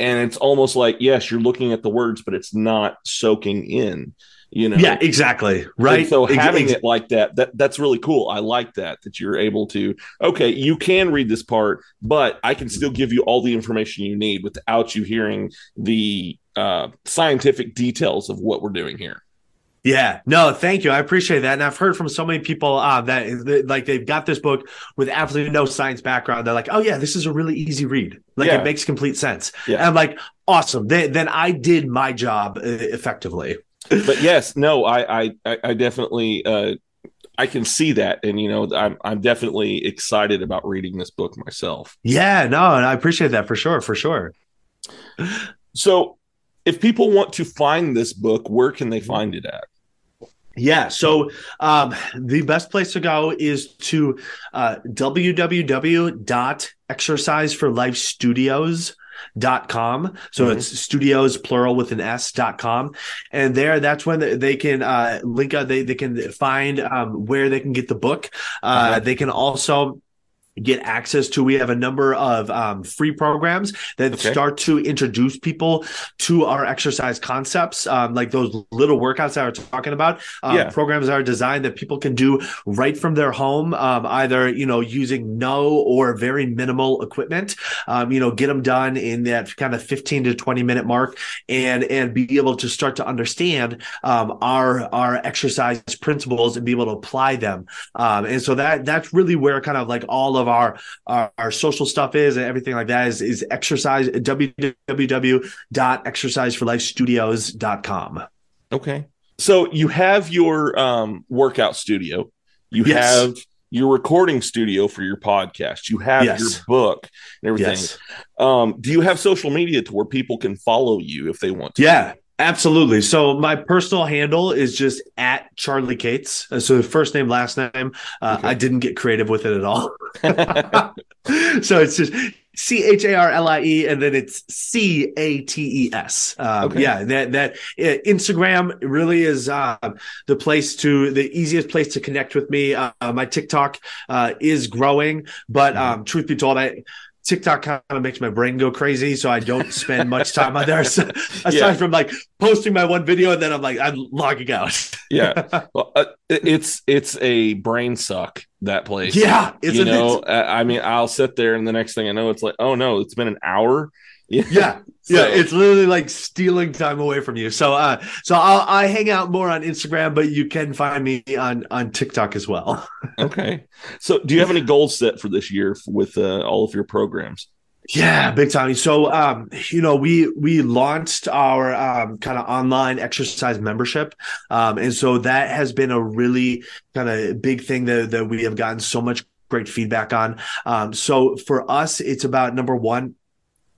and it's almost like, yes, you're looking at the words, but it's not soaking in you know yeah exactly right and so having it like that that that's really cool i like that that you're able to okay you can read this part but i can still give you all the information you need without you hearing the uh, scientific details of what we're doing here yeah, no, thank you. I appreciate that. And I've heard from so many people uh, that like they've got this book with absolutely no science background. They're like, oh, yeah, this is a really easy read. Like yeah. it makes complete sense. Yeah. And I'm like, awesome. Then, then I did my job effectively but yes, no, I, I, I definitely, uh, I can see that, and you know, I'm, I'm definitely excited about reading this book myself. Yeah, no, I appreciate that for sure, for sure. So, if people want to find this book, where can they find it at? Yeah, so um, the best place to go is to uh, www.exerciseforlifestudios.com dot com. So mm-hmm. it's studios plural with an S dot com. And there, that's when they can uh, link up, they, they can find um, where they can get the book. Uh, uh-huh. They can also get access to. We have a number of um, free programs that Okay. start to introduce people to our exercise concepts, um, like those little workouts that we're talking about. Um, Yeah. Programs that are designed that people can do right from their home, um, either you know using no or very minimal equipment. Um, you know, get them done in that kind of fifteen to twenty minute mark, and and be able to start to understand um, our our exercise principles and be able to apply them. Um, and so that that's really where kind of like all of our our, our social stuff is and everything like that is is exercise www.exerciseforlifestudios.com. Okay. So you have your um, workout studio. You Yes. have your recording studio for your podcast. You have Yes. your book and everything. Yes. Um, do you have social media to where people can follow you if they want to? Yeah, absolutely. So my personal handle is just at Charlie Cates. Uh, So first name, last name. Uh, Okay. I didn't get creative with it at all. so it's just C H A R L I E, and then it's C A T E S. Um, Okay. Yeah, that that uh, Instagram really is uh, the place to the easiest place to connect with me. Uh, my TikTok uh, is growing, but um, truth be told, I. TikTok kind of makes my brain go crazy, so I don't spend much time on there. So, aside Yeah. from like posting my one video and then I'm like I'm logging out. yeah. Well, uh, it's it's a brain suck that place. yeah, you know, it? I mean, I'll sit there, and the next thing I know, it's like, oh no, it's been an hour. Yeah, yeah, So- it's literally like stealing time away from you. So, uh, so I'll, I hang out more on Instagram, but you can find me on on TikTok as well. Okay. So, do you have any goals set for this year with uh, all of your programs? Yeah, big time. So, um, you know, we we launched our um, kind of online exercise membership, um, and so that has been a really kind of big thing that that we have gotten so much great feedback on. Um, so for us, it's about number one.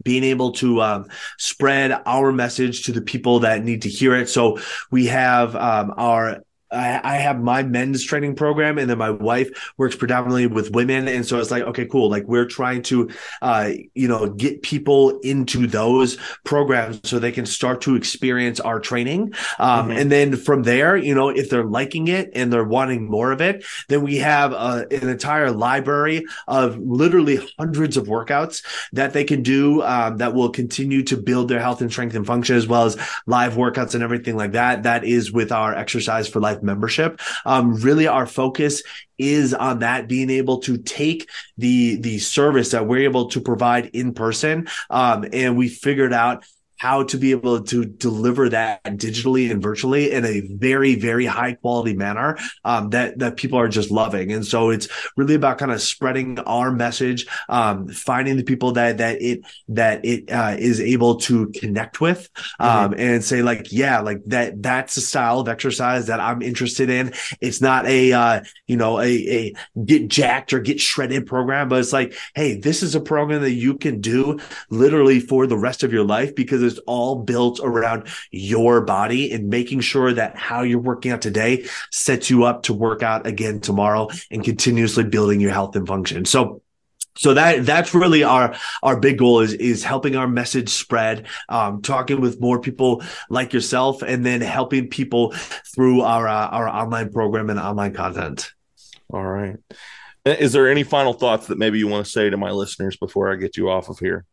Being able to um, spread our message to the people that need to hear it. So we have um, our I, I have my men's training program, and then my wife works predominantly with women, and so it's like, okay, cool. Like we're trying to, uh, you know, get people into those programs so they can start to experience our training, um, Mhm. and then from there, you know, if they're liking it and they're wanting more of it, then we have uh, an entire library of literally hundreds of workouts that they can do um, that will continue to build their health and strength and function, as well as live workouts and everything like that. That is with our Exercise for Life membership. Um, really, our focus is on that being able to take the the service that we're able to provide in person, um, and we figured out how to be able to deliver that digitally and virtually in a very very high quality manner um, that that people are just loving. And so it's really about kind of spreading our message um, finding the people that that it that it uh, is able to connect with um, and say like yeah like that that's the style of exercise that i'm interested in. It's not a uh, you know a, a get jacked or get shredded program but it's like hey this is a program that you can do literally for the rest of your life because it's all built around your body and making sure that how you're working out today sets you up to work out again tomorrow and continuously building your health and function so so that that's really our our big goal is is helping our message spread um, talking with more people like yourself and then helping people through our uh, our online program and online content All right. Is there any final thoughts that maybe you want to say to my listeners before I get you off of here?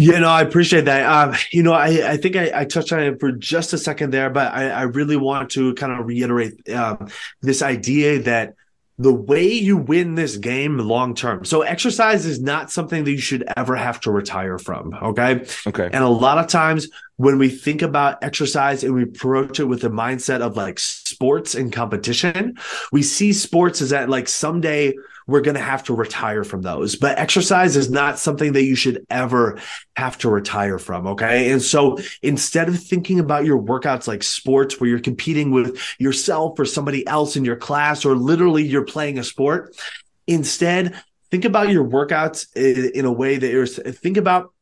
Yeah, no, I appreciate that. Um, you know, I, I think I, I touched on it for just a second there, but I, I really want to kind of reiterate um, this idea that the way you win this game long term. So, exercise is not something that you should ever have to retire from. Okay. Okay. And a lot of times when we think about exercise and we approach it with the mindset of like sports and competition, we see sports as that like someday we're going to have to retire from those. But exercise is not something that you should ever have to retire from. Okay. And so instead of thinking about your workouts like sports where you're competing with yourself or somebody else in your class, or literally you're playing a sport, instead, think about your workouts in, a way that you're think about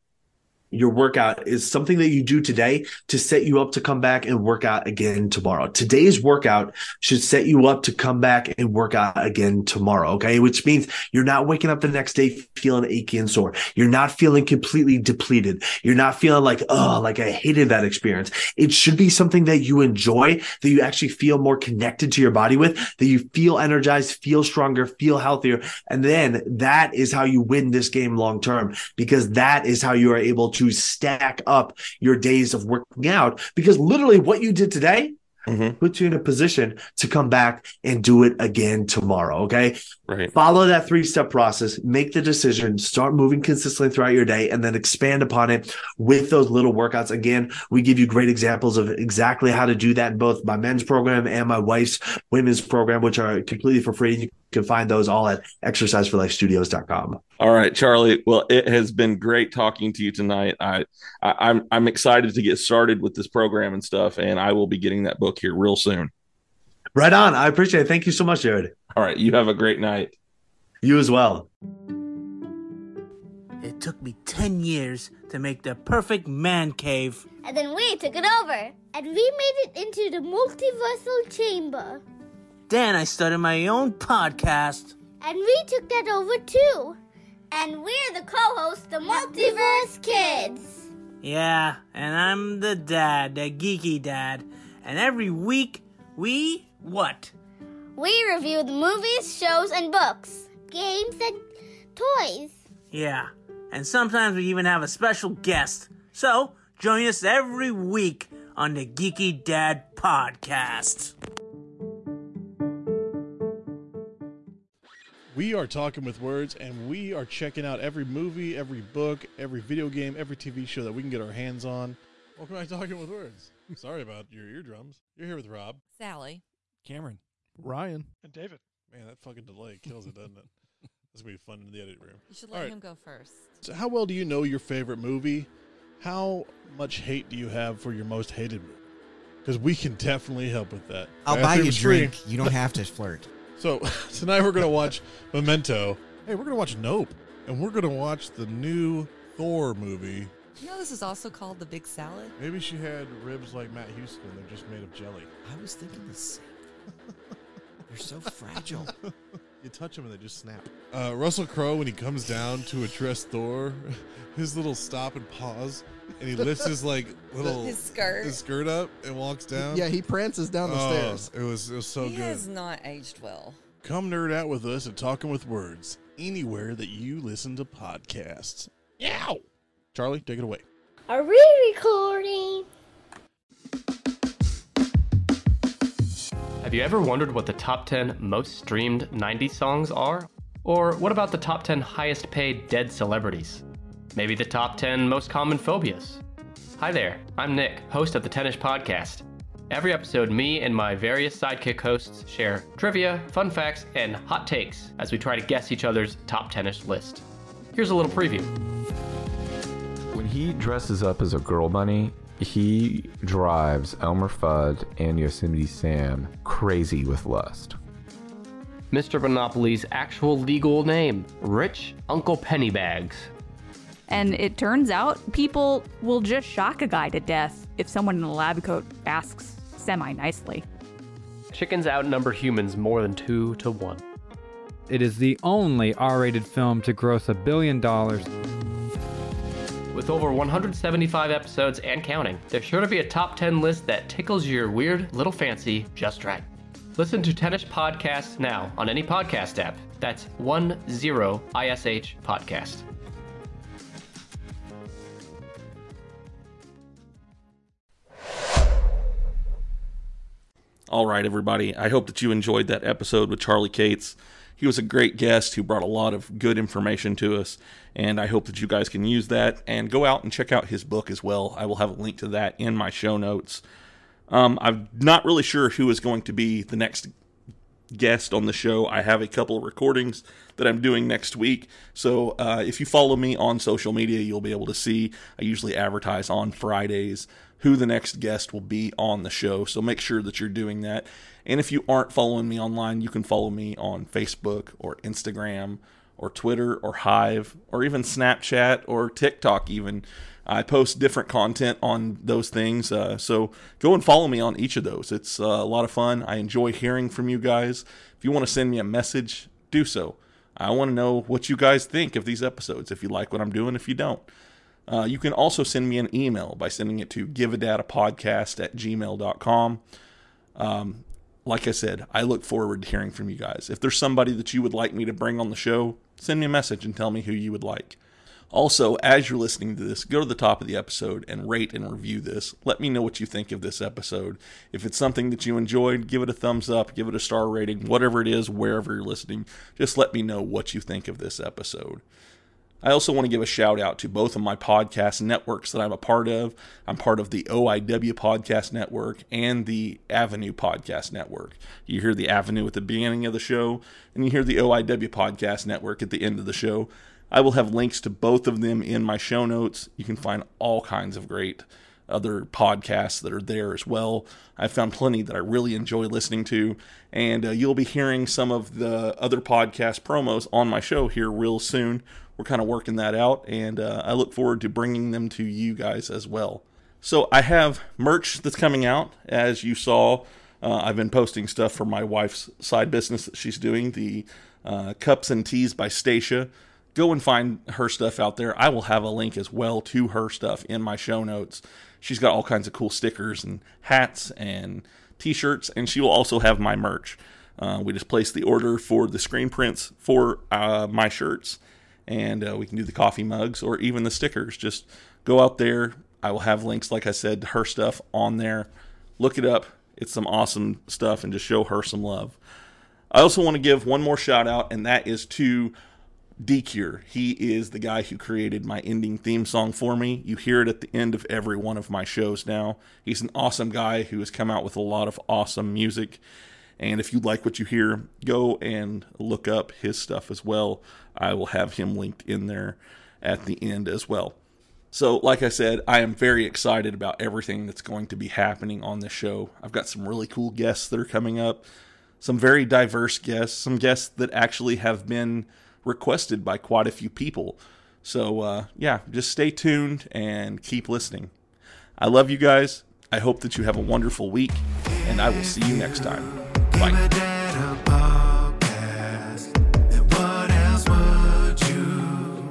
your workout is something that you do today to set you up to come back and work out again tomorrow. Today's workout should set you up to come back and work out again tomorrow. Okay. Which means you're not waking up the next day feeling achy and sore. You're not feeling completely depleted. You're not feeling like, oh, like I hated that experience. It should be something that you enjoy, that you actually feel more connected to your body with, that you feel energized, feel stronger, feel healthier. And then that is how you win this game long term because that is how you are able to stack up your days of working out because literally what you did today Mhm. puts you in a position to come back and do it again tomorrow. Okay. Right. Follow that three step process, make the decision, start moving consistently throughout your day, and then expand upon it with those little workouts. Again, we give you great examples of exactly how to do that in both my men's program and my wife's women's program, which are completely for free. You can find those all at exerciseforlifestudios.com. All right, Charlie. Well, it has been great talking to you tonight. I, I I'm I'm excited to get started with this program and stuff, and I will be getting that book here real soon. Right on. I appreciate it. Thank you so much, Jared. All right, you have a great night. You as well. It took me 10 years to make the perfect man cave. And then we took it over. And we made it into the multiversal chamber. Then I started my own podcast. And we took that over too. And we're the co-hosts, the Multiverse Kids. Yeah, and I'm the dad, the geeky dad. And every week, we what? We review the movies, shows, and books, games, and toys. Yeah, and sometimes we even have a special guest. So, join us every week on the Geeky Dad Podcast. We are talking with words, and we are checking out every movie, every book, every video game, every TV show that we can get our hands on. Welcome back to Talking with Words. Sorry about your eardrums. You're here with Rob, Sally. Cameron, Ryan. And David. Man, that fucking delay kills it, doesn't it? This will be fun in the edit room. You should let right. him go first. So, how well do you know your favorite movie? How much hate do you have for your most hated movie? Because we can definitely help with that. I'll Right buy you a the stream. drink. You don't have to flirt. So tonight we're gonna watch Memento. Hey, we're gonna watch Nope, and we're gonna watch the new Thor movie. You know this is also called the Big Salad? Maybe she had ribs like Matt Houston. They're just made of jelly. I was thinking the same. You're so fragile. You touch them and they just snap. Uh, Russell Crowe, when he comes down to address Thor, his little stop and pause, and he lifts his like little His skirt. his skirt up and walks down. Yeah, he prances down the Oh, stairs. It was it was so good. he good. has not aged well. Come nerd out with us at Talking with Words anywhere that you listen to podcasts. Yow! Charlie, take it away. Are we recording? Have you ever wondered what the top 10 most streamed 90s songs are? Or what about the top 10 highest paid dead celebrities? Maybe the top 10 most common phobias? Hi there, I'm Nick, host of the Tenish Podcast. Every episode, me and my various sidekick hosts share trivia, fun facts, and hot takes as we try to guess each other's top tenish list. Here's a little preview. When he dresses up as a girl bunny, he drives Elmer Fudd and Yosemite Sam crazy with lust. Mr. Monopoly's actual legal name, Rich Uncle Pennybags. And it turns out people will just shock a guy to death if someone in a lab coat asks semi nicely. Chickens outnumber humans more than two to one. It is the only R rated film to gross a billion dollars. With over 175 episodes and counting, there's sure to be a top 10 list that tickles your weird little fancy just right. Listen to Tenish Podcasts now on any podcast app. That's 10 ISH Podcast. All right, everybody. I hope that you enjoyed that episode with Charlie Cates. He was a great guest who brought a lot of good information to us, and I hope that you guys can use that and go out and check out his book as well. I will have a link to that in my show notes. Um, I'm not really sure who is going to be the next guest on the show. I have a couple of recordings that I'm doing next week. So uh, if you follow me on social media, you'll be able to see. I usually advertise on Fridays who the next guest will be on the show. So make sure that you're doing that. And if you aren't following me online, you can follow me on Facebook or Instagram or Twitter or Hive or even Snapchat or TikTok, even. I post different content on those things. Uh, so go and follow me on each of those. It's uh, a lot of fun. I enjoy hearing from you guys. If you want to send me a message, do so. I want to know what you guys think of these episodes. If you like what I'm doing, if you don't. Uh, you can also send me an email by sending it to giveadadapodcast at gmail.com. Um, like I said, I look forward to hearing from you guys. If there's somebody that you would like me to bring on the show, send me a message and tell me who you would like. Also, as you're listening to this, go to the top of the episode and rate and review this. Let me know what you think of this episode. If it's something that you enjoyed, give it a thumbs up, give it a star rating, whatever it is, wherever you're listening. Just let me know what you think of this episode. I also want to give a shout out to both of my podcast networks that I'm a part of. I'm part of the OIW Podcast Network and the Avenue Podcast Network. You hear the Avenue at the beginning of the show, and you hear the OIW Podcast Network at the end of the show. I will have links to both of them in my show notes. You can find all kinds of great other podcasts that are there as well. I've found plenty that I really enjoy listening to, and uh, you'll be hearing some of the other podcast promos on my show here real soon. We're kind of working that out, and uh, I look forward to bringing them to you guys as well. So I have merch that's coming out, as you saw. Uh, I've been posting stuff for my wife's side business that she's doing, the uh, cups and tees by Stasha go and find her stuff out there. I will have a link as well to her stuff in my show notes. She's got all kinds of cool stickers and hats and t-shirts, and she will also have my merch. Uh, we just placed the order for the screen prints for uh, my shirts, and uh, we can do the coffee mugs or even the stickers. Just go out there. I will have links, like I said, to her stuff on there. Look it up. It's some awesome stuff, and just show her some love. I also want to give one more shout out, and that is to D.Cure. He is the guy who created my ending theme song for me. You hear it at the end of every one of my shows now. He's an awesome guy who has come out with a lot of awesome music. And if you like what you hear, go and look up his stuff as well. I will have him linked in there at the end as well. So, like I said, I am very excited about everything that's going to be happening on this show. I've got some really cool guests that are coming up, some very diverse guests, some guests that actually have been requested by quite a few people. So, uh, yeah, just stay tuned and keep listening. I love you guys. I hope that you have a wonderful week, and I will see you next time. Bye. room rounded, but you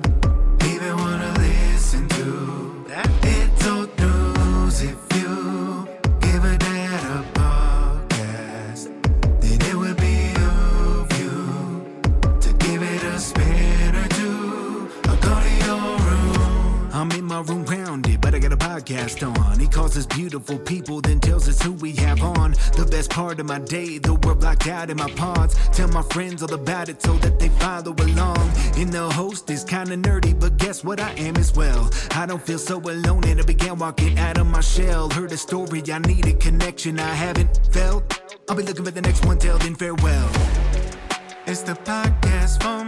even wanna listen to? It's all to if you give it to me about then it will be up you to give it a spin or you or to your room. A podcast on. He calls us beautiful people, then tells us who we have on. The best part of my day, the world blocked out in my pods. Tell my friends all about it so that they follow along. And the host is kinda nerdy, but guess what I am as well. I don't feel so alone, and I began walking out of my shell. Heard a story, I need a connection I haven't felt. I'll be looking for the next one, till then farewell. It's the podcast for